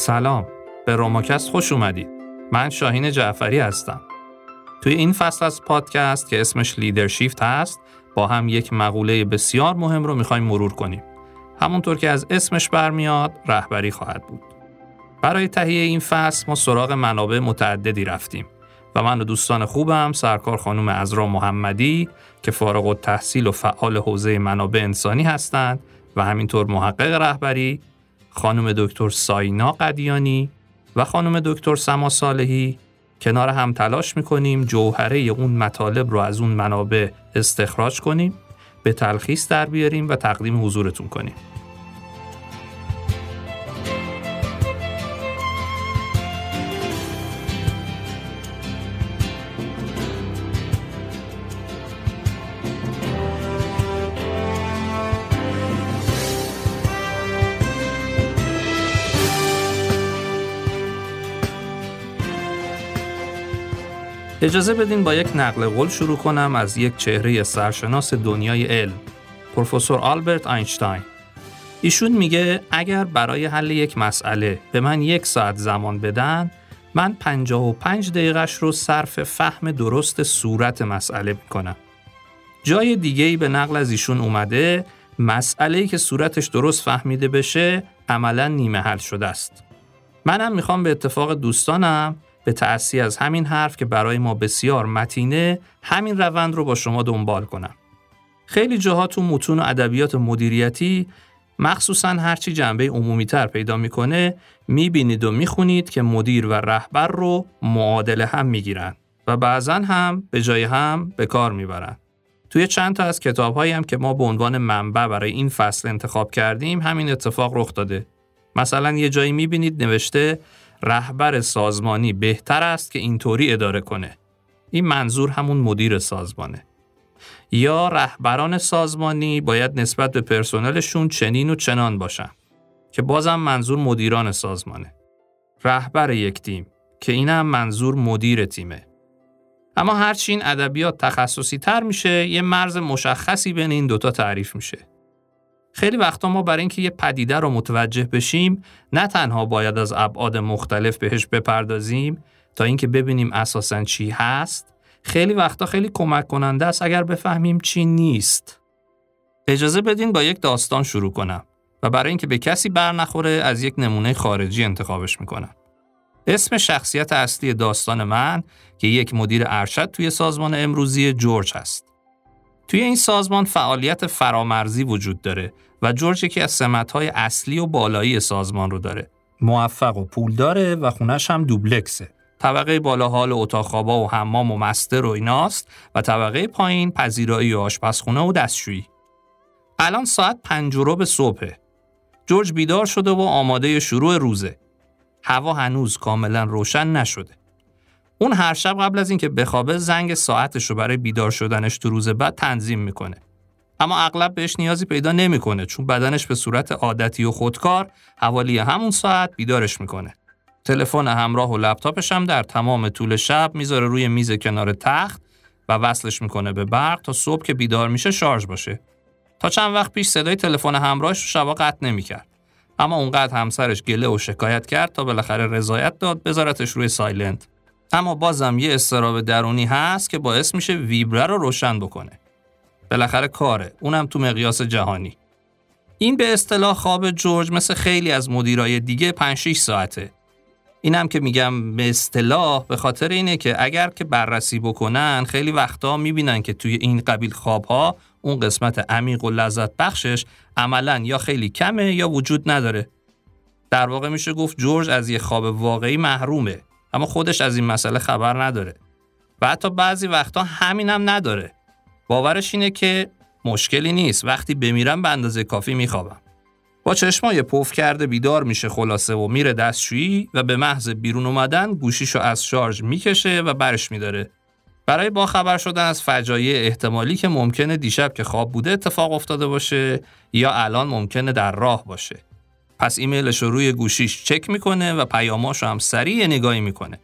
سلام. به روماکست خوش اومدید. من شاهین جعفری هستم. توی این فصل از پادکست که اسمش لیدرشیفت هست با هم یک مقوله بسیار مهم رو می‌خوایم مرور کنیم. همونطور که از اسمش برمیاد رهبری خواهد بود. برای تهیه این فصل ما سراغ منابع متعددی رفتیم و من و دوستان خوبم سرکار خانم ازرا محمدی که فارغ و تحصیل و فعال حوزه منابع انسانی هستند و همینطور محقق رهبری خانم دکتر ساینا قدیانی و خانم دکتر سما صالحی کنار هم تلاش می‌کنیم جوهره اون مطالب رو از اون منابع استخراج کنیم به تلخیص در بیاریم و تقدیم حضورتون کنیم. اجازه بدین با یک نقل قول شروع کنم از یک چهره سرشناس دنیای علم پروفسور آلبرت اینشتین ایشون میگه اگر برای حل یک مسئله به من یک ساعت زمان بدن من 55 دقیقش رو صرف فهم درست صورت مسئله می‌کنم. جای دیگه ای به نقل از ایشون اومده مسئله که صورتش درست فهمیده بشه عملا نیمه حل شده است. منم می‌خوام به اتفاق دوستانم به تأسی از همین حرف که برای ما بسیار متینه همین روند رو با شما دنبال کنم. خیلی جاها تو متون و ادبیات مدیریتی مخصوصا هرچی جنبه عمومی تر پیدا می‌کنه می‌بینید و می‌خونید که مدیر و رهبر رو معادل هم می‌گیرن و بعضا هم به جای هم به کار می‌برن. توی چند تا از کتاب هم که ما به عنوان منبع برای این فصل انتخاب کردیم همین اتفاق رخ داده. مثلا یه جایی می‌بینید نوشته رهبر سازمانی بهتر است که اینطوری اداره کنه. این منظور همون مدیر سازمانه. یا رهبران سازمانی باید نسبت به پرسنلشون چنین و چنان باشن که بازم منظور مدیران سازمانه. رهبر یک تیم که این هم منظور مدیر تیمه. اما هرچی این ادبیات تخصصی تر میشه یه مرز مشخصی بین این دوتا تعریف میشه. خیلی وقتا ما برای اینکه یه پدیده رو متوجه بشیم نه تنها باید از ابعاد مختلف بهش بپردازیم تا اینکه ببینیم اساسا چی هست خیلی وقتا خیلی کمک کننده است اگر بفهمیم چی نیست. اجازه بدین با یک داستان شروع کنم و برای اینکه به کسی بر نخوره از یک نمونه خارجی انتخابش می‌کنم. اسم شخصیت اصلی داستان من که یک مدیر ارشد توی سازمان امروزی جورج هست. توی این سازمان فعالیت فرامرزی وجود داره و جورج یکی از سمت‌های اصلی و بالایی سازمان رو داره. موفق و پول داره و خونش هم دوبلکسه. طبقه بالا حال اتاق خوابا و حمام و مستر و ایناست و طبقه پایین پذیرایی و آشپزخونه و دستشویی. الان ساعت پنج به صبحه. جورج بیدار شده و آماده شروع روزه. هوا هنوز کاملا روشن نشده. اون هر شب قبل از اینکه بخوابه زنگ ساعتش رو برای بیدار شدنش تو روز بعد تنظیم می‌کنه. اما اغلب بهش نیازی پیدا نمی‌کنه چون بدنش به صورت عادتی و خودکار حوالی همون ساعت بیدارش می‌کنه. تلفن همراه و لپتاپش هم در تمام طول شب می‌ذاره روی میز کنار تخت و وصلش می‌کنه به برق تا صبح که بیدار میشه شارژ باشه. تا چند وقت پیش صدای تلفن همراهش رو شبا قطع نمی‌کرد. اما اونقدر همسرش گله و شکایت کرد تا بالاخره رضایت داد بذارتش روی سایلنت. اما بازم یه استراب درونی هست که باعث میشه ویبره رو روشن بکنه. بالاخره کاره، اونم تو مقیاس جهانی. این به اصطلاح خواب جورج مثل خیلی از مدیرای دیگه 5 6 ساعته. اینم که میگم به اصطلاح به خاطر اینه که اگر که بررسی بکنن خیلی وقتا می‌بینن که توی این قبیل خوابها اون قسمت عمیق و لذت بخشش عملا یا خیلی کمه یا وجود نداره. در واقع میشه گفت جورج از یه خواب واقعی محرومه اما خودش از این مسئله خبر نداره. و حتی بعضی وقتا همینم نداره. باورش اینه که مشکلی نیست. وقتی بمیرم به اندازه کافی میخوابم. با چشمای پف کرده بیدار میشه خلاصه و میره دستشویی و به محض بیرون اومدن گوشیشو از شارژ می‌کشه و برش میداره. برای باخبر شدن از فجایع احتمالی که ممکنه دیشب که خواب بوده اتفاق افتاده باشه یا الان ممکنه در راه باشه. پس ایمیلش رو روی گوشیش چک می‌کنه و پیاماشو هم سریع نگاهی می‌کنه.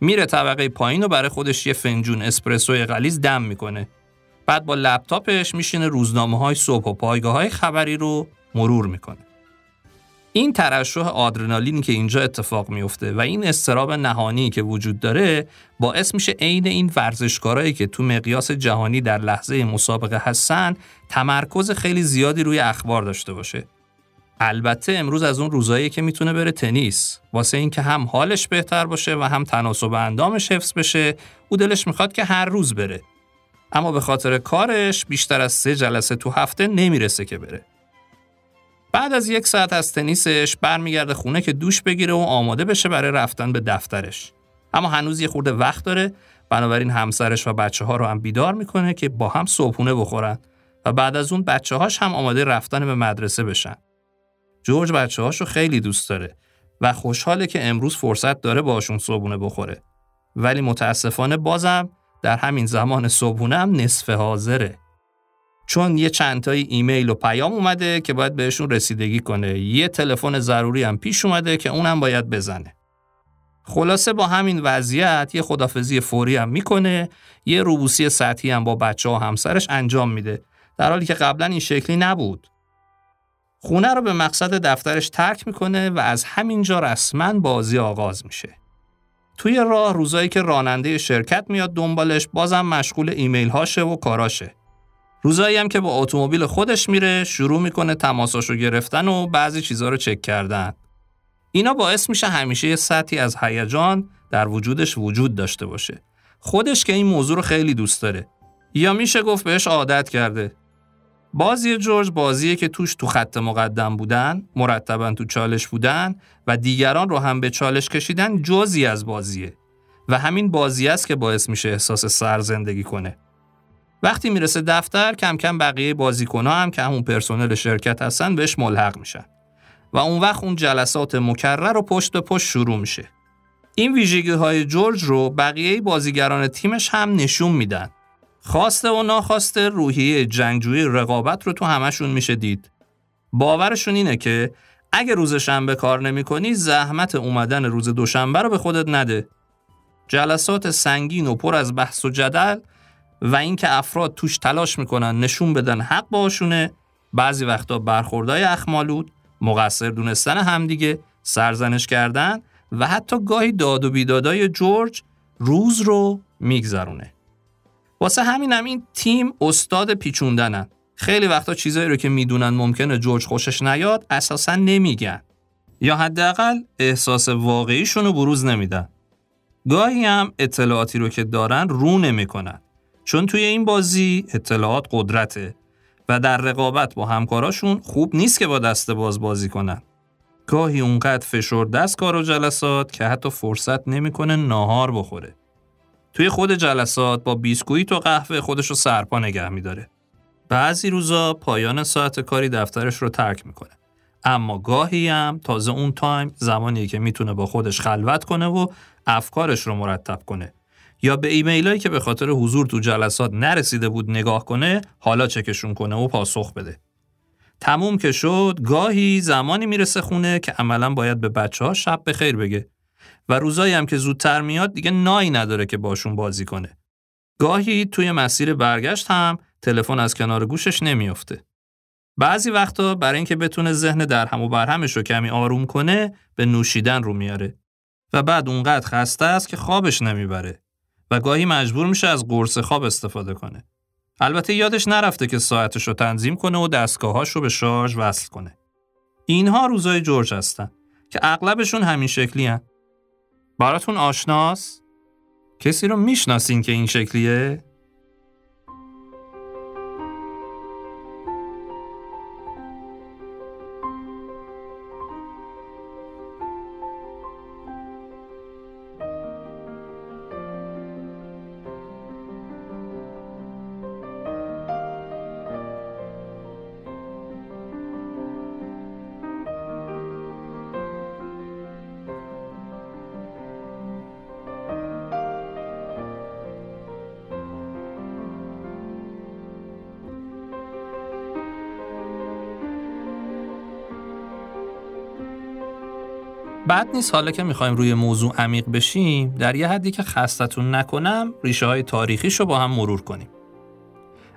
میره طبقه پایین و برای خودش یه فنجون اسپرسوی غلیز دم می‌کنه. بعد با لپتاپش میشینه روزنامه های صبح و پایگاه های خبری رو مرور می‌کنه. این ترشح آدرنالینی که اینجا اتفاق میفته و این استراب نهانی که وجود داره باعث میشه عین این ورزشکارایی که تو مقیاس جهانی در لحظه مسابقه هستن تمرکز خیلی زیادی روی اخبار داشته باشه البته امروز از اون روزایی که می‌تونه بره تنیس. واسه اینکه هم حالش بهتر باشه و هم تناسب اندامش حفظ بشه او دلش می‌خواد که هر روز بره. اما به خاطر کارش بیشتر از سه جلسه تو هفته نمی‌رسه که بره. بعد از یک ساعت از تنیسش برمیگرده خونه که دوش بگیره و آماده بشه برای رفتن به دفترش. اما هنوز یه خورده وقت داره. بنابراین همسرش و بچه ها رو هم بیدار می‌کنه که با هم صبحونه بخورن و بعد از اون بچه هاش هم آماده رفتن به مدرسه بشن. جورج بچه هاشو خیلی دوست داره و خوشحاله که امروز فرصت داره باشون صبحونه بخوره. ولی متاسفانه بازم در همین زمان صبحونه هم نصف حاضره. چون یه چندتایی ایمیل و پیام اومده که باید بهشون رسیدگی کنه. یه تلفن ضروری هم پیش اومده که اونم باید بزنه. خلاصه با همین وضعیت یه خدافزی فوری هم می‌کنه. یه روبوسی سطحی هم با بچه ها همسرش انجام میده. در حالی که قبلا این شکلی نبود. خونه رو به مقصد دفترش ترک می‌کنه و از همینجا رسما بازی آغاز میشه. توی راه روزایی که راننده شرکت میاد دنبالش بازم مشغول ایمیل هاشه و کاراشه. روزایی هم که با اتومبیل خودش میره شروع می‌کنه تماساشو گرفتن و بعضی چیزها رو چک کردن. اینا باعث میشه همیشه یه سطحی از هیجان در وجودش وجود داشته باشه. خودش که این موضوع رو خیلی دوست داره. یا میشه گفت بهش عادت کرده. بازی جورج بازیه که توش تو خط مقدم بودن، مرتبا تو چالش بودن و دیگران رو هم به چالش کشیدن جزی از بازیه و همین بازی است که باعث میشه احساس سر زندگی کنه. وقتی می‌رسه دفتر کم کم بقیه بازیکنها هم که همون پرسنل شرکت هستن بهش ملحق میشن و اون وقت اون جلسات مکرر رو پشت به پشت شروع میشه. این ویژگی های جورج رو بقیه بازیگران تیمش هم نشون میدن خواسته و ناخواسته روحیه جنگجویی رقابت رو تو همشون میشه دید. باورشون اینه که اگه روز شنبه کار نمی کنی زحمت اومدن روز دوشنبه رو به خودت نده. جلسات سنگین و پر از بحث و جدل و اینکه افراد توش تلاش می‌کنن نشون بدن حق باشونه بعضی وقتا برخوردهای اخمالود مقصر دونستن همدیگه سرزنش کردن و حتی گاهی داد و بیدادای جورج روز رو میگذرونه واسه همینم این تیم استاد پیچوندنن. خیلی وقتا چیزایی رو که می‌دونن ممکنه جورج خوشش نیاد اساسا نمیگن. یا حداقل احساس واقعیشون رو بروز نمیدن. گاهی هم اطلاعاتی رو که دارن رو نمی‌کنن. چون توی این بازی اطلاعات قدرته و در رقابت با همکاراشون خوب نیست که با دست باز بازی کنن. گاهی اونقدر فشرده‌ست کار و جلسات که حتی فرصت نمی‌کنه ناهار بخوره. توی خود جلسات با بیسکویت و قهوه خودش رو سرپا نگه میداره. بعضی روزا پایان ساعت کاری دفترش رو ترک می‌کنه. اما گاهی هم تازه اون time زمانی که می‌تونه با خودش خلوت کنه و افکارش رو مرتب کنه. یا به ایمیلایی که به خاطر حضور تو جلسات نرسیده بود نگاه کنه حالا چکشون کنه و پاسخ بده. تموم که شد گاهی زمانی می‌رسه خونه که عملا باید به بچه ها شب به خیر بگه و روزایی هم که زودتر میاد دیگه نایی نداره که باشون بازی کنه. گاهی توی مسیر برگشت هم تلفن از کنار گوشش نمیافته. بعضی وقتا برای اینکه بتونه ذهن در هم و برهمش رو کمی آروم کنه به نوشیدن رو میاره و بعد اونقدر خسته است که خوابش نمی‌بره و گاهی مجبور میشه از قرص خواب استفاده کنه. البته یادش نرفته که ساعتش رو تنظیم کنه و دستگاهاش رو به شارژ وصل کنه. اینها روزای جورج هستن که اغلبشون همین شکلی هن. براتون آشناس؟ کسی رو می‌شناسین که این شکلیه؟ بعد نیست حالا که می‌خوایم روی موضوع عمیق بشیم در یه حدی که خستتون نکنم ریشه های تاریخیش رو با هم مرور کنیم.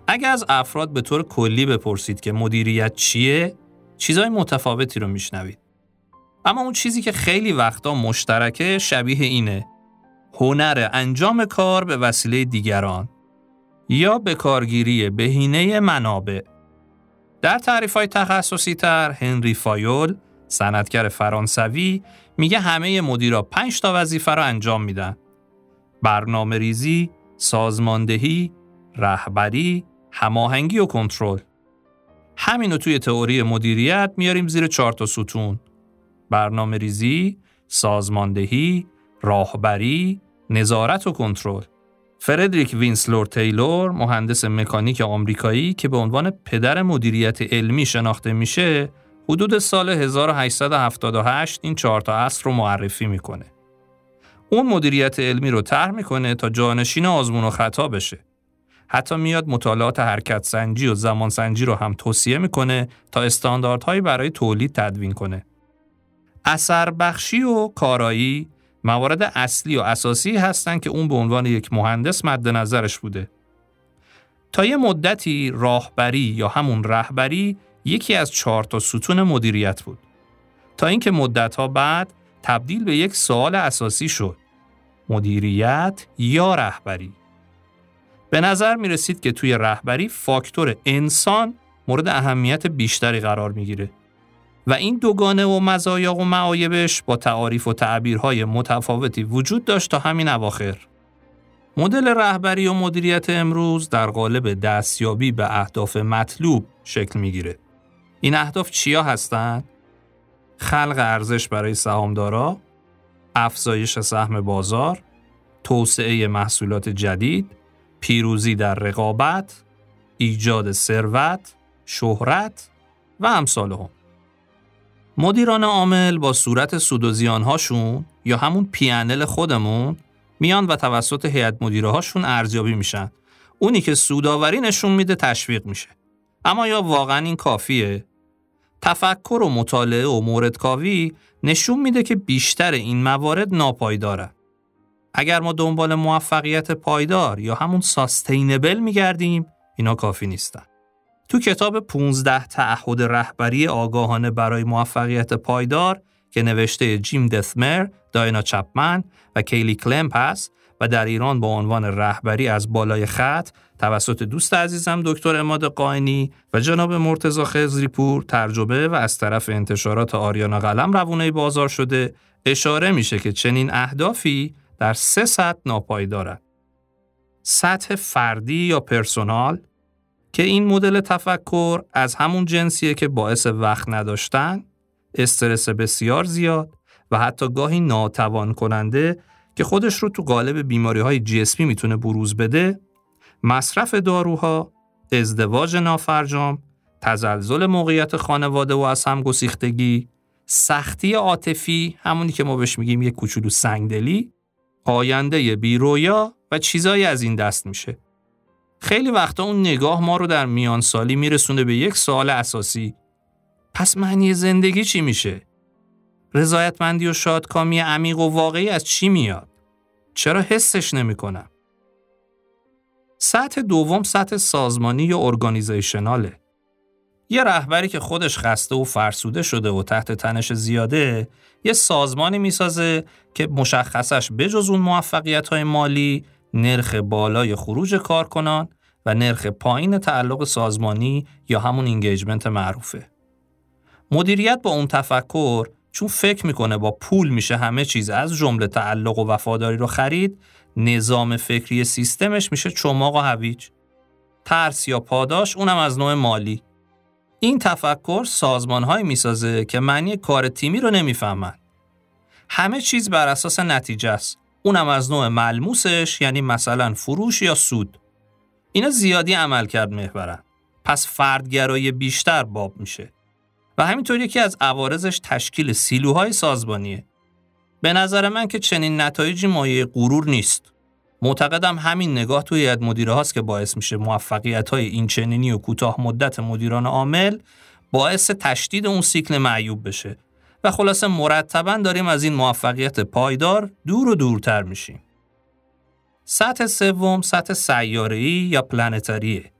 اگر از افراد به طور کلی بپرسید که مدیریت چیه چیزهای متفاوتی رو میشنوید. اما اون چیزی که خیلی وقتا مشترکه شبیه اینه هنر انجام کار به وسیله دیگران یا به کارگیری بهینه منابع در تعریف های تخصصی تر هنری فایول صنعتگر فرانسوی میگه همه مدیرا پنج تا وظیفه رو انجام میدن. برنامه ریزی، سازماندهی، رهبری، هماهنگی و کنترل. همینو توی تئوری مدیریت میاریم زیر چهار تا ستون. برنامه ریزی، سازماندهی، راهبری، نظارت و کنترل. فردریک وینسلور تیلور مهندس مکانیک آمریکایی که به عنوان پدر مدیریت علمی شناخته میشه حدود سال 1878 این چهار تا اصل رو معرفی می‌کنه. اون مدیریت علمی رو طرح می‌کنه تا جانشین آزمون و خطا بشه. حتی میاد مطالعات حرکت سنجی و زمان سنجی رو هم توصیه می‌کنه تا استانداردهایی برای تولید تدوین کنه. اثر بخشی و کارایی موارد اصلی و اساسی هستند که اون به عنوان یک مهندس مد نظرش بوده. تا یه مدتی راهبری یا همون رهبری یکی از چهار تا ستون مدیریت بود. تا اینکه مدتها بعد تبدیل به یک سوال اساسی شد. مدیریت یا رهبری؟ به نظر می رسید که توی رهبری فاکتور انسان مورد اهمیت بیشتری قرار می‌گیره. و این دوگانه و مزایا و معایبش با تعاریف و تعبیرهای متفاوتی وجود داشت تا همین اواخر. مدل رهبری و مدیریت امروز در قالب دستیابی به اهداف مطلوب شکل می‌گیره. این اهداف چیا هستند؟ خلق ارزش برای سهامدارا، افزایش سهم بازار، توسعه محصولات جدید، پیروزی در رقابت، ایجاد ثروت، شهرت و امثال هم. مدیران عامل با صورت سود و زیانهاشون یا همون پیانل خودمون میان و توسط هیئت مدیره هاشون ارزیابی میشن. اونی که سوداوری نشون میده تشویق میشه. اما یا واقعا این کافیه؟ تفکر و مطالعه و موردکاوی نشون میده که بیشتر این موارد ناپایداره. اگر ما دنبال موفقیت پایدار یا همون ساستینبل میگردیم اینا کافی نیستن. تو کتاب 15 تعهد رهبری آگاهانه برای موفقیت پایدار که نوشته جیم دثمر، داینا چپمن و کیلی کلمپ هست و در ایران با عنوان رهبری از بالای خط توسط دوست عزیزم دکتر اماد قائنی و جناب مرتضی خزریپور ترجمه و از طرف انتشارات آریانا قلم روونه بازار شده اشاره میشه که چنین اهدافی در سه سطح ناپایدارند. سطح فردی یا پرسونال که این مدل تفکر از همون جنسیه که باعث وقت نداشتن، استرس بسیار زیاد و حتی گاهی ناتوان کننده که خودش رو تو قالب بیماری های جسمی می‌تونه بروز بده، مصرف داروها، ازدواج نافرجام، تزلزل موقعیت خانواده و از هم گسیختگی، سختی عاطفی همونی که ما بهش میگیم یک کوچولو سنگدلی، آینده بیرویا و چیزایی از این دست میشه. خیلی وقتا اون نگاه ما رو در میان سالی میرسونه به یک سوال اساسی. پس معنی زندگی چی میشه؟ رضایتمندی و شادکامی عمیق و واقعی از چی میاد؟ چرا حسش نمی‌کنم؟ سطح دوم سطح سازمانی یا ارگانیزیشناله. یه رهبری که خودش خسته و فرسوده شده و تحت تنش زیاده یه سازمانی می‌سازه که مشخصش بجز اون موفقیت های مالی نرخ بالای خروج کارکنان و نرخ پایین تعلق سازمانی یا همون engagement معروفه. مدیریت با اون تفکر چون فکر می‌کنه با پول میشه همه چیز از جمله تعلق و وفاداری رو خرید نظام فکری سیستمش میشه چماق و هویج. ترس یا پاداش اونم از نوع مالی. این تفکر سازمانهایی می‌سازه که معنی کار تیمی رو نمی‌فهمن. همه چیز بر اساس نتیجه است. اونم از نوع ملموسش یعنی مثلا فروش یا سود. اینا زیادی عمل کرد محورن. پس فردگرایی بیشتر باب میشه. و همینطور یکی از عوارضش تشکیل سیلوهای سازمانیه به نظر من که چنین نتایجی مایه غرور نیست معتقدم همین نگاه توی هیئت مدیره هاست که باعث میشه موفقیت های این چنینی و کوتاه مدت مدیران عامل باعث تشدید اون سیکل معیوب بشه و خلاصه مرتبا داریم از این موفقیت پایدار دور و دورتر میشیم. سطح سوم سطح سیاره‌ای یا پلنتاریه.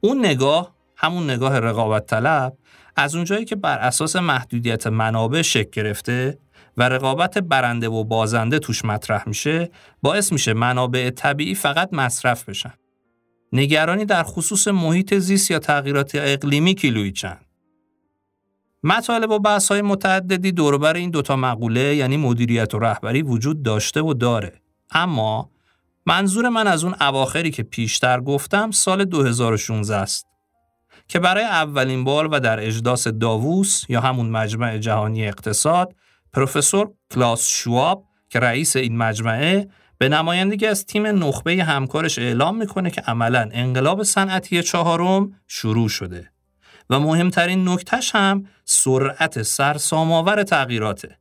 اون نگاه همون نگاه رقابت طلب از اونجایی که بر اساس محدودیت منابع شکل گرفته و رقابت برنده و بازنده توش مطرح میشه باعث میشه منابع طبیعی فقط مصرف بشن. نگرانی در خصوص محیط زیست یا تغییرات اقلیمی کیلویی چند. مطالب و بحث های متعددی دوربر این دوتا مقوله یعنی مدیریت و رهبری وجود داشته و داره. اما منظور من از اون اواخری که پیشتر گفتم سال 2016 است که برای اولین بار و در اجداس داووس یا همون مجمع جهانی اقتصاد پروفسور کلاس شواب که رئیس این مجمعه به نمایندگی از تیم نخبه همکارش اعلام می‌کنه که عملا انقلاب صنعتی چهارم شروع شده و مهمترین نکتش هم سرعت سرسام‌آور تغییراته.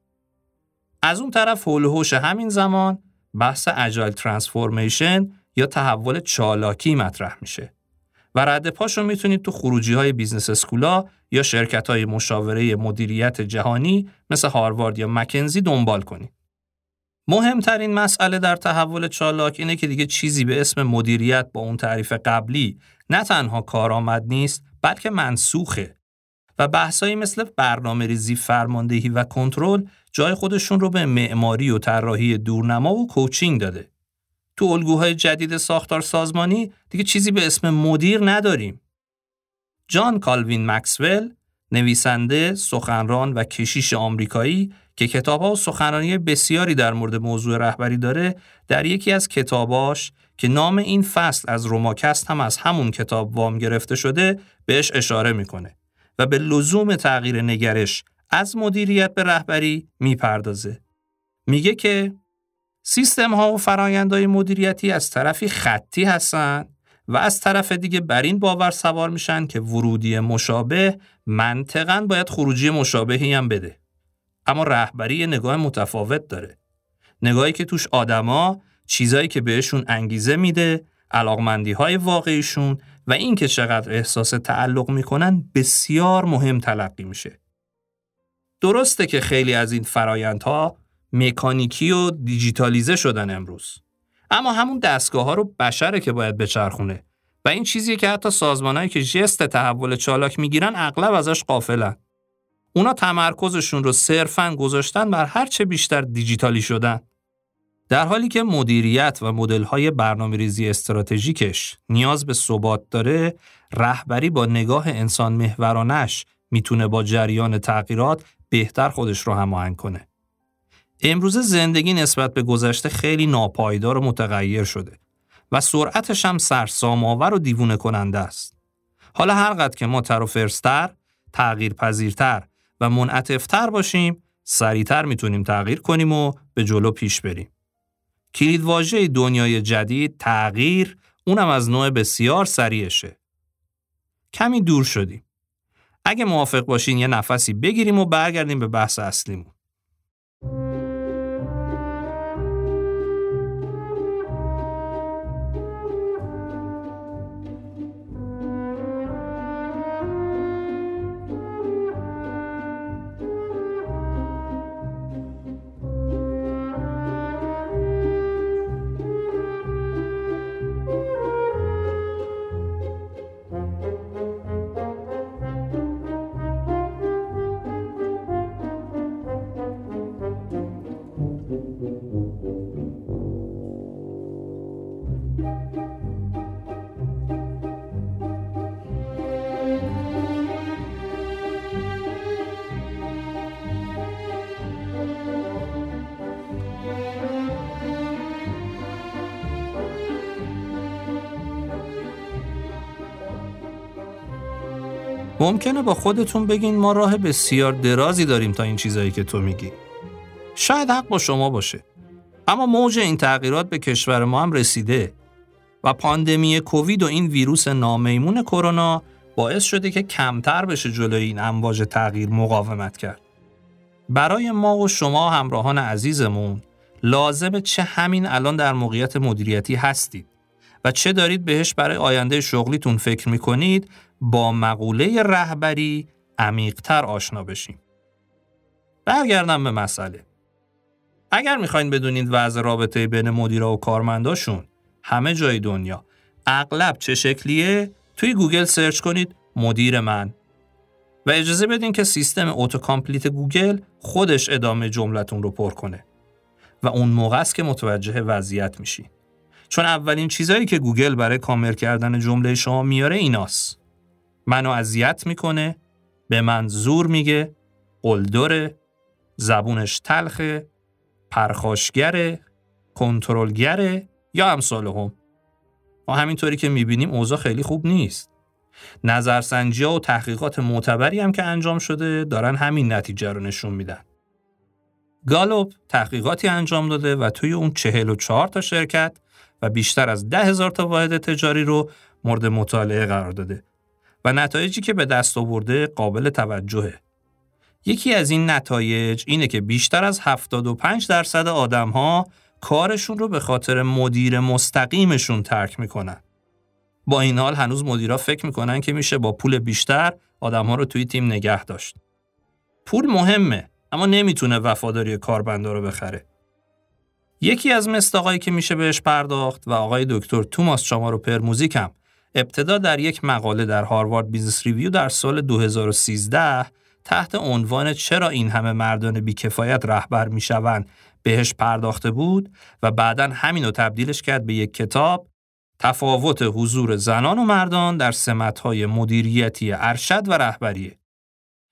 از اون طرف حول همین زمان بحث agile transformation یا تحول چالاکی مطرح میشه. و رد پاشو می‌تونید تو خروجی های business school ا یا شرکت های مشاوره مدیریت جهانی مثل هاروارد یا مکنزی دنبال کنید. مهمترین مسئله در تحول چالاک اینه که دیگه چیزی به اسم مدیریت با اون تعریف قبلی نه تنها کارآمد نیست بلکه منسوخه و بحثایی مثل برنامه ریزی فرماندهی و کنترل جای خودشون رو به معماری و طراحی دورنما و کوچینگ داده. تو الگوهای جدید ساختار سازمانی دیگه چیزی به اسم مدیر نداریم. جان کالوین مکسول نویسنده، سخنران و کشیش آمریکایی که کتابها و سخنرانی بسیاری در مورد موضوع رهبری داره در یکی از کتاباش که نام این فصل از روماکست هم از همون کتاب وام گرفته شده بهش اشاره می‌کنه و به لزوم تغییر نگرش از مدیریت به رهبری می‌پردازه. میگه که سیستم ها و فرایندهای مدیریتی از طرفی خطی هستند و از طرف دیگه بر این باور سوار میشن که ورودی مشابه منطقا باید خروجی مشابهی هم بده. اما رهبری نگاه متفاوت داره. نگاهی که توش آدما چیزایی که بهشون انگیزه میده، علاقمندی های واقعیشون و این که چقدر احساس تعلق می‌کنن بسیار مهم تلقی میشه. درسته که خیلی از این فرایندها مکانیکی و دیجیتالیزه شدن امروز. اما همون دستگاه ها رو بشره که باید بچرخونه و این چیزیه که حتی سازمانهایی که جست تحول چالاک می‌گیرن اغلب ازش قافلن. اونا تمرکزشون رو صرفا گذاشتن بر هر چه بیشتر دیجیتالی شدن. در حالی که مدیریت و مدل‌های برنامه‌ریزی استراتژیکش نیاز به ثبات داره، رهبری با نگاه انسان محورانش می‌تونه با جریان تغییرات بهتر خودش رو هماهنگ کنه. امروز زندگی نسبت به گذشته خیلی ناپایدار و متغیر شده و سرعتش هم سرسام‌آور و دیوونه کننده است. حالا هر قدر که ما تر و فرستر، تغییر پذیرتر و منعطفتر باشیم، سریعتر می‌تونیم تغییر کنیم و به جلو پیش بریم. کلید واژه دنیای جدید تغییر اونم از نوع بسیار سریعشه. کمی دور شدیم. اگه موافق باشین یه نفسی بگیریم و برگردیم به بحث اصلیمون. ممکنه با خودتون بگین ما راه بسیار درازی داریم تا این چیزایی که تو میگی. شاید حق با شما باشه. اما موج این تغییرات به کشور ما هم رسیده و پاندمی کووید و این ویروس نامیمون کرونا باعث شده که کمتر بشه جلوی این امواج تغییر مقاومت کرد. برای ما و شما همراهان عزیزمون لازمه چه همین الان در موقعیت مدیریتی هستید و چه دارید بهش برای آینده شغلیتون فکر می‌کنید با مقوله رهبری عمیقتر آشنا بشیم. برگردم به مسئله. اگر می‌خواین بدونید وضع رابطه بین مدیرا و کارمنداشون همه جای دنیا اغلب چه شکلیه توی گوگل search کنید مدیر من و اجازه بدین که سیستم autocomplete گوگل خودش ادامه جملتون رو پر کنه و اون موقع است که متوجه وضعیت میشی چون اولین چیزایی که گوگل برای کامل کردن جمله شما میاره ایناست منو اذیت می‌کنه به من زور میگه قلدره زبونش تلخه پرخاشگره کنترلگره یا امثال هم. و همینطوری که می‌بینیم اوضاع خیلی خوب نیست. نظرسنجی ها و تحقیقات معتبری هم که انجام شده دارن همین نتیجه رو نشون میدن. گالوب تحقیقاتی انجام داده و توی اون 44 تا شرکت و بیشتر از ده هزار تا واحد تجاری رو مورد مطالعه قرار داده. و نتایجی که به دست آورده قابل توجهه. یکی از این نتایج اینه که بیشتر از 75 درصد آدم ها کارشون رو به خاطر مدیر مستقیمشون ترک می‌کنن. با این حال هنوز مدیرا فکر می‌کنن که میشه با پول بیشتر آدم ها رو توی تیم نگه داشت. پول مهمه اما نمی‌تونه وفاداری کارمندا رو بخره. یکی از مصداقایی که میشه بهش پرداخت و آقای دکتر توماس چامارو پرموزیک هم ابتدا در یک مقاله در Harvard Business Review در سال 2013 تحت عنوان چرا این همه مردان بیکفایت رهبر می‌شوند بهش پرداخته بود و بعدا همینو تبدیلش کرد به یک کتاب تفاوت حضور زنان و مردان در سمتهای مدیریتی ارشد و رهبریه.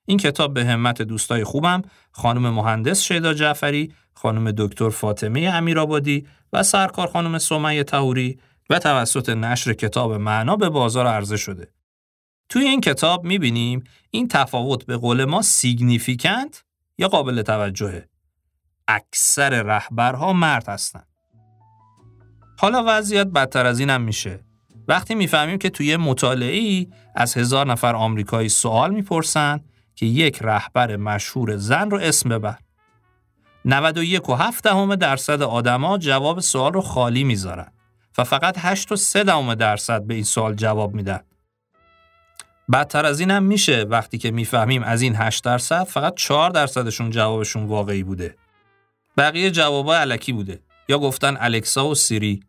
این کتاب به همت دوستای خوبم خانم مهندس شیدا جعفری خانم دکتر فاطمه امیرآبادی و سرکار خانم سمیه تهوری و توسط نشر کتاب معنا به بازار عرضه شده. توی این کتاب می‌بینیم این تفاوت به قول ما سیگنیفیکنت یا قابل توجهه. اکثر رهبرها مرد هستند. حالا وضعیت بدتر از اینم میشه. وقتی می‌فهمیم که توی مطالعه از هزار نفر آمریکایی سوال می‌پرسن که یک رهبر مشهور زن رو اسم ببر. 91 و 7 دهم درصد آدما جواب سوال رو خالی می‌ذارن و فقط 8 و 3 دهم درصد به این سوال جواب میدن. بدتر از اینم میشه وقتی که می‌فهمیم از این 8 درصد فقط 4 درصدشون جوابشون واقعی بوده. بقیه جوابا علکی بوده یا گفتن الکسا و سیری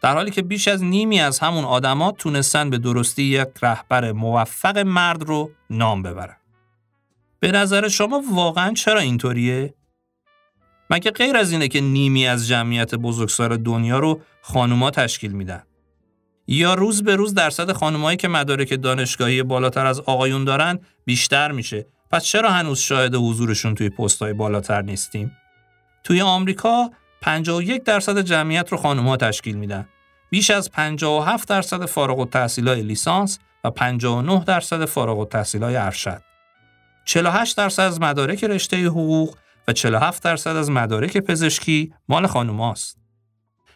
در حالی که بیش از نیمی از همون آدما تونستن به درستی یک رهبر موفق مرد رو نام ببرن. به نظر شما واقعا چرا اینطوریه؟ مگه غیر از اینه که نیمی از جمعیت بزرگسال دنیا رو خانوما تشکیل میدن؟ یا روز به روز درصد خانمایی که مدارک دانشگاهی بالاتر از آقایون دارن بیشتر میشه. پس چرا هنوز شاهد حضورشون توی پستهای بالاتر نیستیم؟ توی آمریکا 51 درصد جمعیت رو خانمها تشکیل میدن. بیش از 57 درصد فارغ التحصیلای لیسانس و 59 درصد فارغ التحصیلای ارشد. 48 درصد از مدارک رشته حقوق و 47 درصد از مدارک پزشکی مال خانوماست.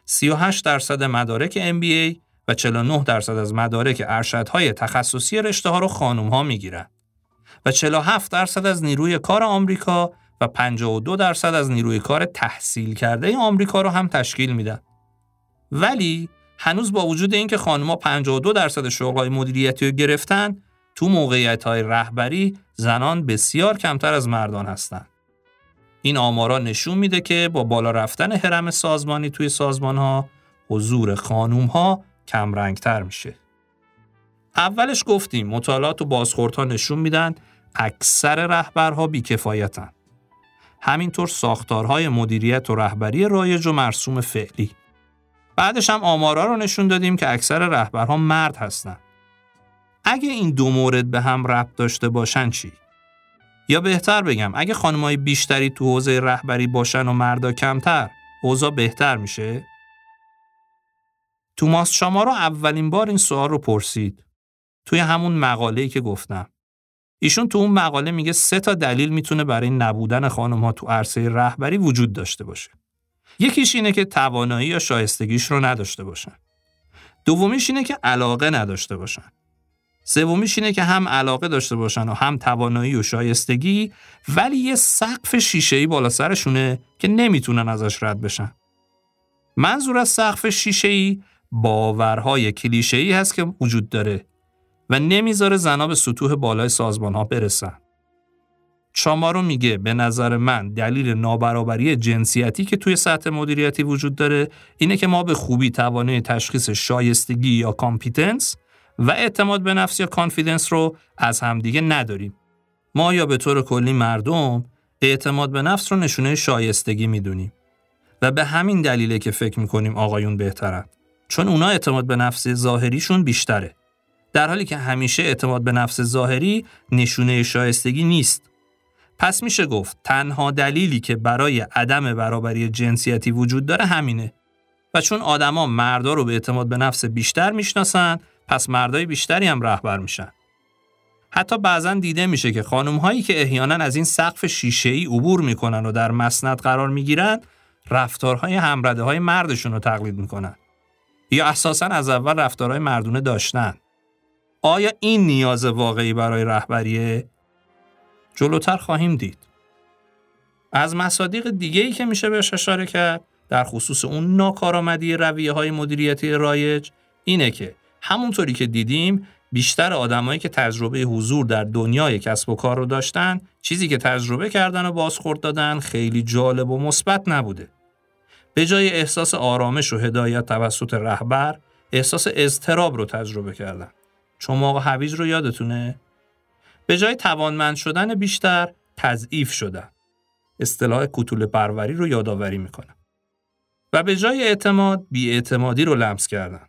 38 درصد مدارک MBA و 49 درصد از مدارک ارشدهای تخصصی رشته ها رو خانوم ها می گیرن. و 47 درصد از نیروی کار آمریکا و 52 درصد از نیروی کار تحصیل کرده آمریکا رو هم تشکیل میدن. ولی هنوز با وجود اینکه خانم‌ها 52 درصد شغل‌های مدیریتی رو گرفتن، تو موقعیت‌های رهبری زنان بسیار کمتر از مردان هستند. این آمارا نشون میده که با بالا رفتن حرم سازمانی توی سازمان ها حضور خانوم ها کم رنگتر میشه. اولش گفتیم مطالعات و بازخوردها نشون میدن اکثر رهبرها بیکفایتن. همینطور ساختارهای مدیریت و رهبری رایج و مرسوم فعلی. بعدش هم آمارا رو نشون دادیم که اکثر رهبرها مرد هستن. اگه این دو مورد به هم ربط داشته باشن چی؟ یا بهتر بگم اگه خانمای بیشتری تو حوزه رهبری باشن و مردا کمتر اوضاع بهتر میشه؟ توماس شما رو اولین بار این سوال رو پرسید توی همون مقاله‌ای که گفتم. ایشون تو اون مقاله میگه سه تا دلیل می‌تونه برای نبودن خانم ها تو عرصه رهبری وجود داشته باشه. یکیش اینه که توانایی یا شایستگیش رو نداشته باشن. دومیش اینه که علاقه نداشته باشن. سومیش اینه که هم علاقه داشته باشن و هم توانایی و شایستگی ولی یه سقف شیشه‌ای بالا سرشونه که نمی‌تونن ازش رد بشن. منظور از سقف شیشه‌ای باورهای کلیشه‌ای هست که وجود داره و نمی‌ذاره زنا به سطوح بالای سازمان ها برسن. چامارو میگه به نظر من دلیل نابرابری جنسیتی که توی سطح مدیریتی وجود داره اینه که ما به خوبی توانایی تشخیص شایستگی یا competence و اعتماد به نفس یا confidence رو از همدیگه نداریم. ما یا به طور کلی مردم اعتماد به نفس رو نشونه شایستگی می‌دونیم و به همین دلیله که فکر می‌کنیم آقایون بهترن. چون اونا اعتماد به نفس ظاهریشون بیشتره. در حالی که همیشه اعتماد به نفس ظاهری نشونه شایستگی نیست. پس میشه گفت تنها دلیلی که برای عدم برابری جنسیتی وجود داره همینه. و چون آدما مردا رو به اعتماد به نفس بیشتر می‌شناسن پس مردای بیشتری هم رهبر میشن. حتی بعضا دیده میشه که خانم هایی که احیانا از این سقف شیشه ای عبور می‌کنن و در مسند قرار می‌گیرن رفتارهای همرده های مردشون رو تقلید می‌کنن. یا اساسا از اول رفتارهای مردونه داشتن. آیا این نیاز واقعی برای رهبریه؟ جلوتر خواهیم دید. از مصادیق دیگه ای که میشه بهش اشاره کرد در خصوص اون ناکارآمدی رویه های مدیریتی رایج اینه که همونطوری که دیدیم بیشتر آدمایی که تجربه حضور در دنیای کسب و کار رو داشتن چیزی که تجربه کردن و بازخورد دادن خیلی جالب و مثبت نبوده. به جای احساس آرامش و هدایت توسط رهبر احساس اضطراب رو تجربه کردن. چون آقا حویج رو یادتونه؟ به جای توانمند شدن بیشتر تضعیف شدن. اصطلاح کتول پروری رو یادآوری می‌کنم. و به جای اعتماد بیاعتمادی رو لمس کردن.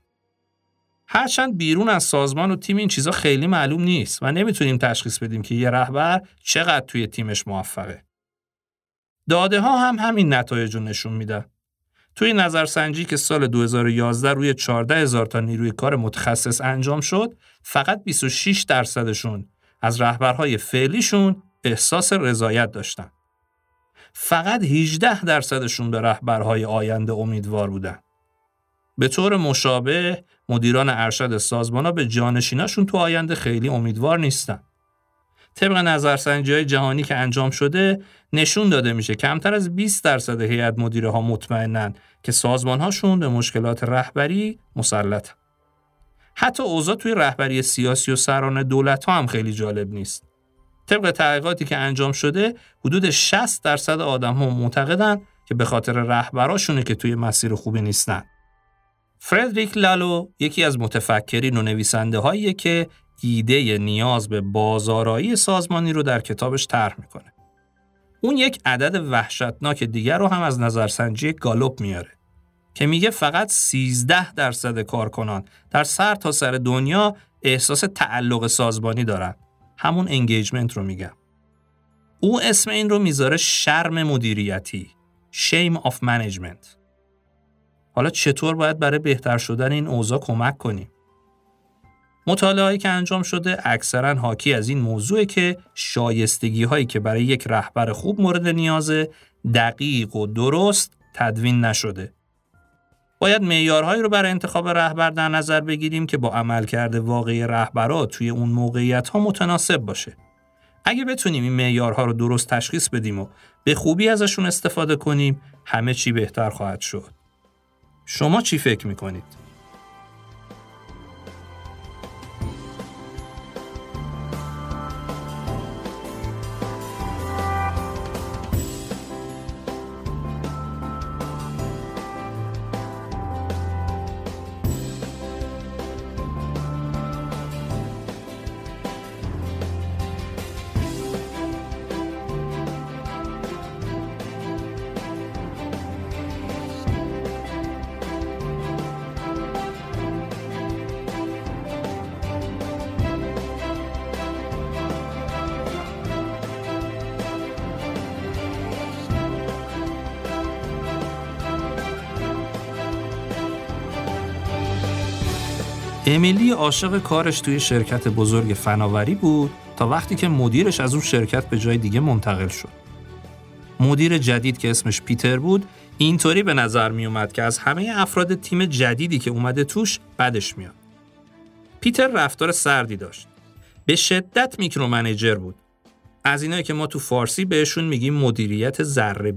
هرچند بیرون از سازمان و تیم این چیزا خیلی معلوم نیست و نمی‌تونیم تشخیص بدیم که یه رهبر چقدر توی تیمش موفقه. داده ها هم همین نتایج رو نشون میده. توی نظرسنجی که سال 2011 روی 14 هزار تا نیروی کار متخصص انجام شد، فقط 26 درصدشون از رهبرهای فعلیشون احساس رضایت داشتن. فقط 18 درصدشون به رهبرهای آینده امیدوار بودن. به طور مشابه مدیران ارشد سازمان به جانشیناشون تو آینده خیلی امیدوار نیستن. طبق نظرسنجی های جهانی که انجام شده نشون داده میشه کمتر از 20 درصد هیئت مدیره ها مطمئنن که سازمان هاشون به مشکلات رهبری مسلط. حتی اوضاع توی رهبری سیاسی و سران دولت ها هم خیلی جالب نیست. طبق تحقیقاتی که انجام شده حدود 60 درصد آدم ها معتقدن که به خاطر رهبراشونه که توی مسیر خوبی نیستن. فردریک لالو یکی از متفکرین و نویسنده هاییه که ایده نیاز به بازارایی سازمانی رو در کتابش طرح می‌کنه. اون یک عدد وحشتناک دیگر رو هم از نظرسنجی گالوپ میاره که میگه فقط 13 درصد کارکنان در سر تا سر دنیا احساس تعلق سازمانی دارن. همون انگیجمنت رو میگم. او اسم این رو می‌ذاره شرم مدیریتی. Shame of Management. حالا چطور باید برای بهتر شدن این اوضاع کمک کنیم؟ مطالعاتی که انجام شده اکثرا حاکی از این موضوع که شایستگی هایی که برای یک رهبر خوب مورد نیازه دقیق و درست تدوین نشده. باید معیارهایی رو برای انتخاب رهبر در نظر بگیریم که با عملکرد واقعی رهبرا توی اون موقعیت ها متناسب باشه. اگه بتونیم این معیارها رو درست تشخیص بدیم و به خوبی ازشون استفاده کنیم همه چی بهتر خواهد شد. شما چی فکر می‌کنید؟ امیلی عاشق کارش توی شرکت بزرگ فناوری بود تا وقتی که مدیرش از اون شرکت به جای دیگه منتقل شد. مدیر جدید که اسمش پیتر بود اینطوری به نظر می اومد که از همه افراد تیم جدیدی که اومده توش بدش میاد. پیتر رفتار سردی داشت. به شدت میکرو منیجر بود. از اینایی که ما تو فارسی بهشون میگیم مدیریت ذره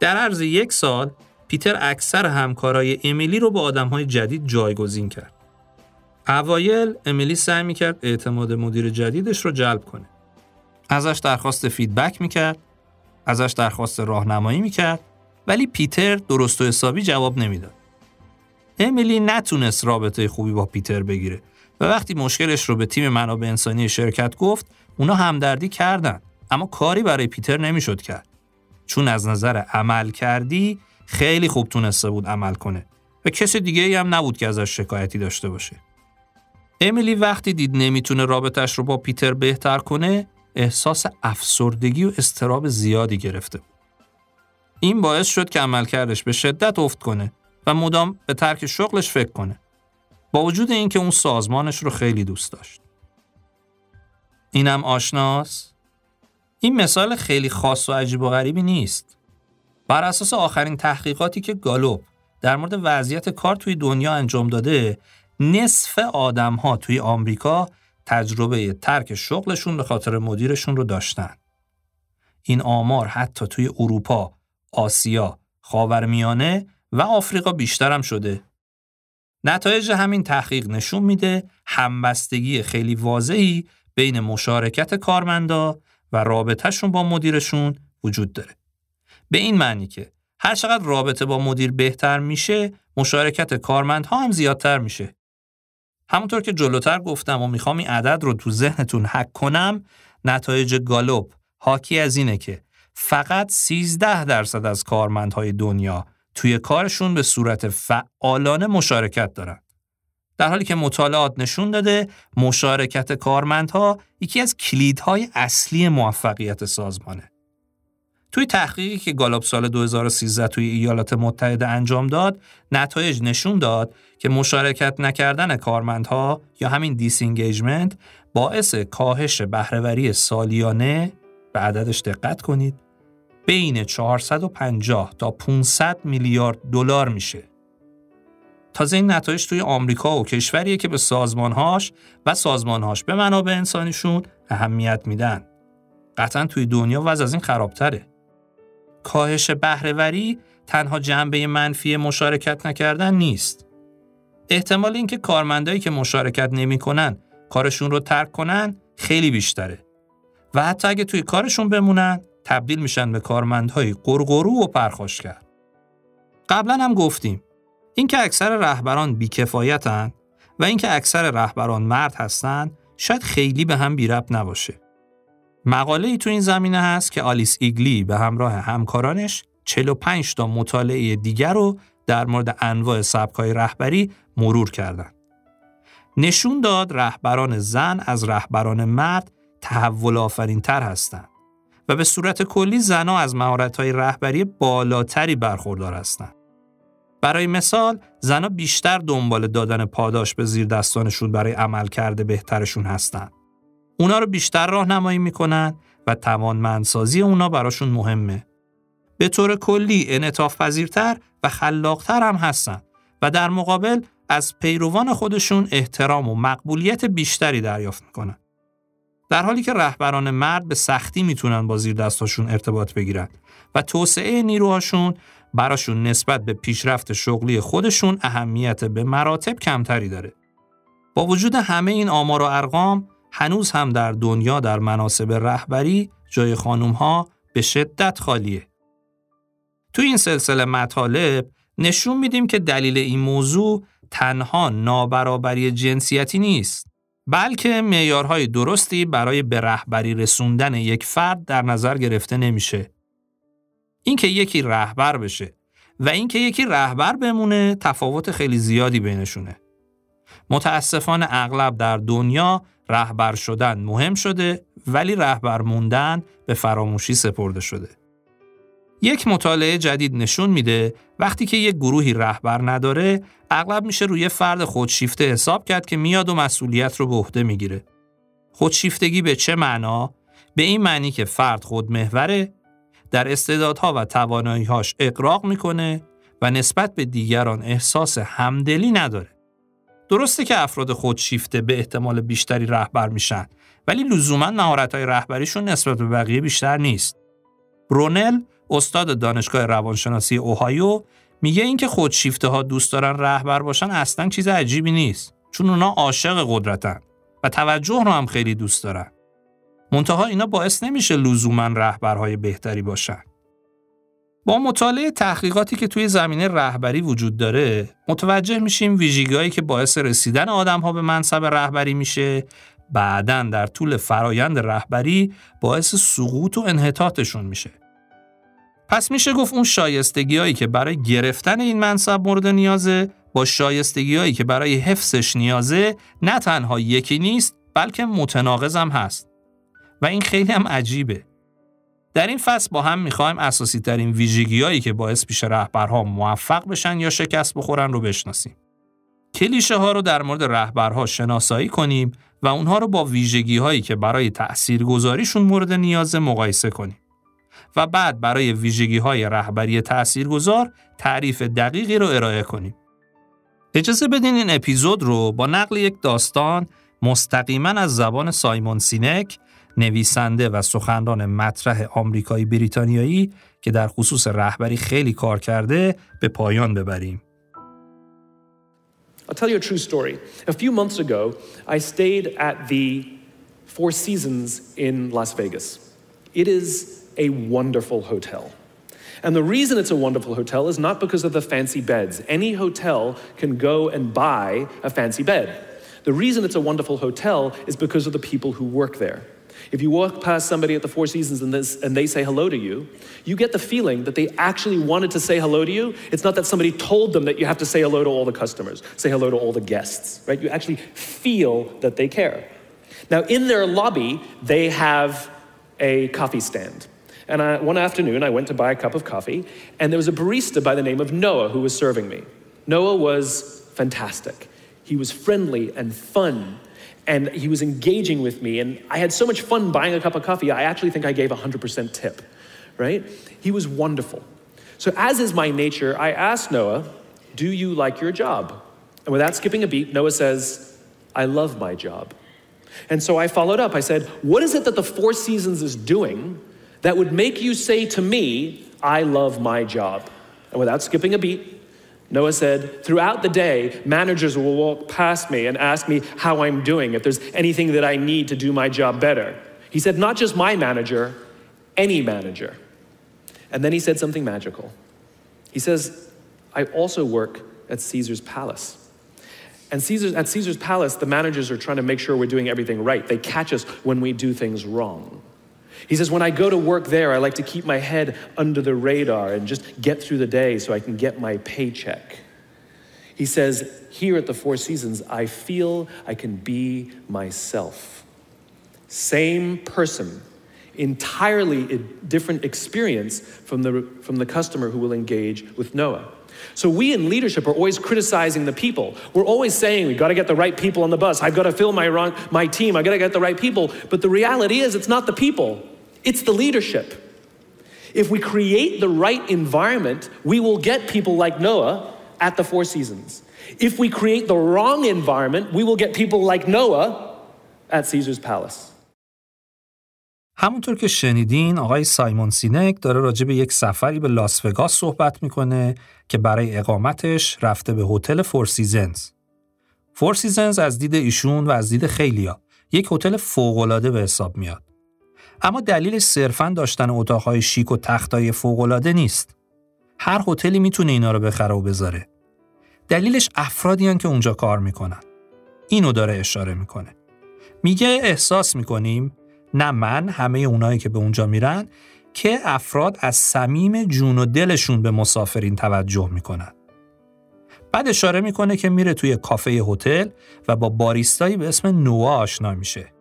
در عرض یک سال پیتر اکثر همکارای امیلی رو با آدمهای جدید جایگزین کرد. اوایل امیلی سعی می‌کرد اعتماد مدیر جدیدش رو جلب کنه. ازش درخواست فیدبک می‌کرد، ازش درخواست راهنمایی می‌کرد، ولی پیتر درست و حسابی جواب نمی‌داد. امیلی نتونست رابطه خوبی با پیتر بگیره و وقتی مشکلش رو به تیم منابع انسانی شرکت گفت اونا همدردی کردن اما کاری برای پیتر نمی‌شد کرد چون از نظر عمل کردی خیلی خوب تونسته بود عمل کنه و کسی دیگه ای هم نبود که ازش شکایتی داشته باشه امیلی وقتی دید نمی‌تونه رابطش رو با پیتر بهتر کنه احساس افسردگی و استراب زیادی گرفته. این باعث شد که عملکردش به شدت افت کنه و مدام به ترک شغلش فکر کنه. با وجود اینکه اون سازمانش رو خیلی دوست داشت. اینم آشناس؟ این مثال خیلی خاص و عجیب و غریبی نیست. بر اساس آخرین تحقیقاتی که گالوب در مورد وضعیت کار توی دنیا انجام داده، نصف آدم ها توی آمریکا تجربه ترک شغلشون به خاطر مدیرشون رو داشتن. این آمار حتی توی اروپا، آسیا، خاورمیانه و آفریقا بیشترم شده. نتایج همین تحقیق نشون میده همبستگی خیلی واضحی بین مشارکت کارمندا و رابطهشون با مدیرشون وجود داره. به این معنی که هر چقدر رابطه با مدیر بهتر میشه، مشارکت کارمندها هم زیادتر میشه. همونطور که جلوتر گفتم و می‌خوام این عدد رو تو ذهنتون حک کنم نتایج گالوب حاکی از اینه که فقط 13 درصد از کارمندهای دنیا توی کارشون به صورت فعالانه مشارکت دارن. در حالی که مطالعات نشون داده مشارکت کارمندها یکی از کلیدهای اصلی موفقیت سازمانه. توی تحقیقی که گالوپ سال 2013 توی ایالات متحده انجام داد، نتایج نشون داد که مشارکت نکردن کارمندها یا همین disengagement باعث کاهش بهره‌وری سالیانه به عددش دقت کنید بین 450 تا 500 میلیارد دلار میشه. تازه این نتایج توی آمریکا و کشوریه که به سازمانهاش و سازمانهاش به منابع انسانیشون اهمیت میدن. قطعا توی دنیا وضع از این خرابتره. کاهش بهرهوری تنها جنبه منفی مشارکت نکردن نیست. احتمال اینکه کارمندایی که مشارکت نمی‌کنن کارشون رو ترک کنن خیلی بیشتره. و حتی اگه توی کارشون بمونن تبدیل میشن به کارمندهای قرقرو و پرخاشگر. قبلا هم گفتیم اینکه اکثر رهبران بیکفایتن و اینکه اکثر رهبران مرد هستن شاید خیلی به هم بی نباشه. مقاله ای تو این زمینه هست که آلیس ایگلی به همراه همکارانش 45 تا مطالعه دیگر رو در مورد انواع سبکای رهبری مرور کردند. نشون داد رهبران زن از رهبران مرد تحول آفرین تر هستند و به صورت کلی زنها از مهارت‌های رهبری بالاتری برخوردار هستند. برای مثال زنها بیشتر دنبال دادن پاداش به زیر دستانشون برای عمل کرده بهترشون هستند. اونا رو بیشتر راهنمایی می‌کنن و توانمندسازی اونا براشون مهمه. به طور کلی انعطاف پذیرتر و خلاقتر هم هستن و در مقابل از پیروان خودشون احترام و مقبولیت بیشتری دریافت می‌کنن. در حالی که رهبران مرد به سختی می‌تونن با زیر دستاشون ارتباط بگیرن و توسعه نیروهاشون براشون نسبت به پیشرفت شغلی خودشون اهمیت به مراتب کمتری داره. با وجود همه این آمار و ارقام هنوز هم در دنیا در مناسب رهبری جای خانوم ها به شدت خالیه. تو این سلسله مطالب نشون میدیم که دلیل این موضوع تنها نابرابری جنسیتی نیست بلکه معیارهای درستی برای به رهبری رسوندن یک فرد در نظر گرفته نمیشه. اینکه یکی رهبر بشه و اینکه یکی رهبر بمونه تفاوت خیلی زیادی بینشونه. متاسفانه اغلب در دنیا رهبر شدن مهم شده ولی رهبر موندن به فراموشی سپرده شده. یک مطالعه جدید نشون میده وقتی که یک گروهی رهبر نداره اغلب میشه روی فرد خودشیفته حساب کرد که میاد و مسئولیت رو به عهده می‌گیره. خودشیفتگی به چه معنا؟ به این معنی که فرد خودمحوره در استعدادها و تواناییهاش اقراق می‌کنه و نسبت به دیگران احساس همدلی نداره. درسته که افراد خودشیفته به احتمال بیشتری رهبر میشن ولی لزوما مهارت‌های رهبریشون نسبت به بقیه بیشتر نیست. برونل استاد دانشگاه روانشناسی اوهایو میگه اینکه خودشیفته ها دوست دارن رهبر باشن اصلا چیز عجیبی نیست چون اونا عاشق قدرتن و توجه رو هم خیلی دوست دارن. منتها اینا باعث نمیشه لزوما رهبرهای بهتری باشن. با مطالعه تحقیقاتی که توی زمینه رهبری وجود داره متوجه میشیم ویژگیهایی که باعث رسیدن آدم ها به منصب رهبری میشه بعدا در طول فرایند رهبری باعث سقوط و انحطاطشون میشه. پس میشه گفت اون شایستگی هایی که برای گرفتن این منصب مورد نیازه با شایستگی هایی که برای حفظش نیازه نه تنها یکی نیست بلکه متناقض هم هست. و این خیلی هم عجیبه. در این فصل با هم می‌خوایم اساسی ترین ویژگی هایی که باعث پیش رهبرها موفق بشن یا شکست بخورن رو بشناسیم. کلیشه ها رو در مورد رهبرها شناسایی کنیم و اونها رو با ویژگی هایی که برای تاثیرگذاریشون مورد نیاز مقایسه کنیم. و بعد برای ویژگی های رهبری تاثیرگذار تعریف دقیقی رو ارائه کنیم. اجازه بدین این اپیزود رو با نقل یک داستان مستقیما از زبان سایمون سینک نویسنده و سخنران مطرح آمریکایی بریتانیایی که در خصوص رهبری خیلی کار کرده به پایان ببریم. I'll tell you a true story. A few months ago, I stayed at the Four Seasons in Las Vegas. It is a wonderful hotel. And the reason it's a wonderful hotel is not because of the fancy beds. Any hotel can go and buy a fancy bed. The reason it's a wonderful hotel is because of the people who work there. If you walk past somebody at the Four Seasons and, this, and, they say hello to you, you get the feeling that they actually wanted to say hello to you. It's not that somebody told them that you have to say hello to all the customers, say hello to all the guests, right? You actually feel that they care. Now, in their lobby, they have a coffee stand. And I, one afternoon, I went to buy a cup of coffee, and there was a barista by the name of Noah who was serving me. Noah was fantastic. He was friendly and fun, and he was engaging with me. And I had so much fun buying a cup of coffee, I actually think I gave 100% tip, right? He was wonderful. So, as is my nature, I asked Noah, Do you like your job? And without skipping a beat, Noah says, I love my job. And so I followed up. I said, What is it that the Four Seasons is doing that would make you say to me, I love my job? And without skipping a beat, Noah said, Throughout the day, managers will walk past me and ask me how I'm doing, if there's anything that I need to do my job better. He said, Not just my manager, any manager. And then he said something magical. He says, I also work at Caesar's palace. And Caesar's, at Caesar's palace, the managers are trying to make sure we're doing everything right. They catch us when we do things wrong. He says, When I go to work there, I like to keep my head under the radar and just get through the day so I can get my paycheck. He says, Here at the Four Seasons, I feel I can be myself. Same person, entirely different experience from the, from the customer who will engage with Noah. So we in leadership are always criticizing the people. We're always saying we've got to get the right people on the bus. I've got to fill my wrong, my team. I've got to get the right people. But the reality is it's not the people. It's the leadership. If we create the right environment, we will get people like Noah at the Four Seasons. If we create the wrong environment, we will get people like Noah at Caesar's palace. همونطور که شنیدین آقای سایمون سینک داره راجع به یک سفری به لاس وگاس صحبت می‌کنه که برای اقامتش رفته به هتل Four Seasons. Four Seasons از دید ایشون و از دید خیلیا یک هتل فوق‌العاده به حساب میاد. اما دلیل صرفا داشتن اتاقهای شیک و تختای فوق‌العاده نیست. هر هتلی می‌تونه اینا رو بخره و بذاره. دلیلش افرادی که اونجا کار می‌کنن. اینو داره اشاره می‌کنه. میگه احساس می‌کنیم نه من همه اونایی که به اونجا میرن که افراد از صمیم جون و دلشون به مسافرین توجه می‌کنن. بعد اشاره می‌کنه که میره توی کافه هتل و با باریستایی به اسم نوا آشنا میشه.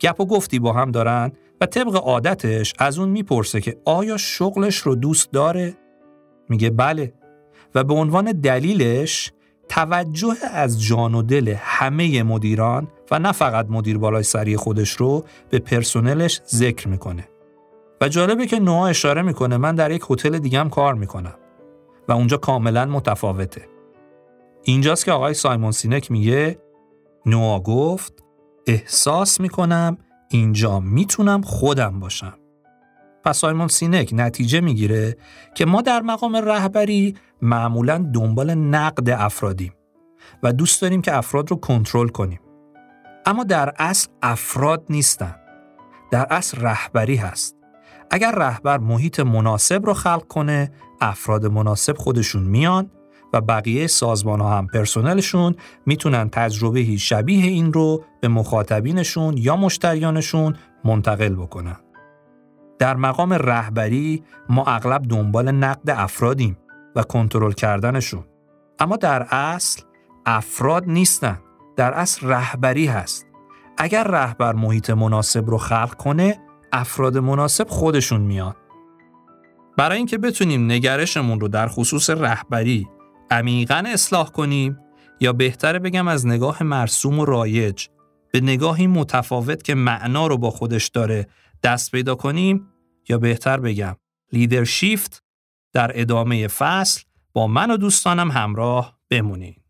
گپ و گفتی با هم دارن و طبق عادتش از اون می‌پرسه که آیا شغلش رو دوست داره؟ میگه بله و به عنوان دلیلش توجه از جان و دل همه مدیران و نه فقط مدیر بالای سری خودش رو به پرسنلش ذکر می‌کنه. و جالبه که نوها اشاره می‌کنه من در یک هتل دیگه هم کار می‌کنم و اونجا کاملا متفاوته. اینجاست که آقای سایمون سینک میگه نوها گفت احساس می‌کنم اینجا می‌تونم خودم باشم. پس سایمون سینک نتیجه می‌گیره که ما در مقام رهبری معمولا دنبال نقد افرادیم و دوست داریم که افراد رو کنترل کنیم. اما در اصل افراد نیستن. در اصل رهبری هست. اگر رهبر محیط مناسب رو خلق کنه افراد مناسب خودشون میان و بقیه سازمان ها هم پرسنلشون می‌تونن تجربه شبیه این رو به مخاطبینشون یا مشتریانشون منتقل بکنن. در مقام رهبری ما اغلب دنبال نقد افرادیم و کنترل کردنشون. اما در اصل افراد نیستن. در اصل رهبری هست. اگر رهبر محیط مناسب رو خلق کنه، افراد مناسب خودشون میان. برای اینکه بتونیم نگرشمون رو در خصوص رهبری عمیقا اصلاح کنیم یا بهتره بگم از نگاه مرسوم و رایج به نگاهی متفاوت که معنا رو با خودش داره دست پیدا کنیم یا بهتر بگم لیدرشیفت در ادامه فصل با من و دوستانم همراه بمونید.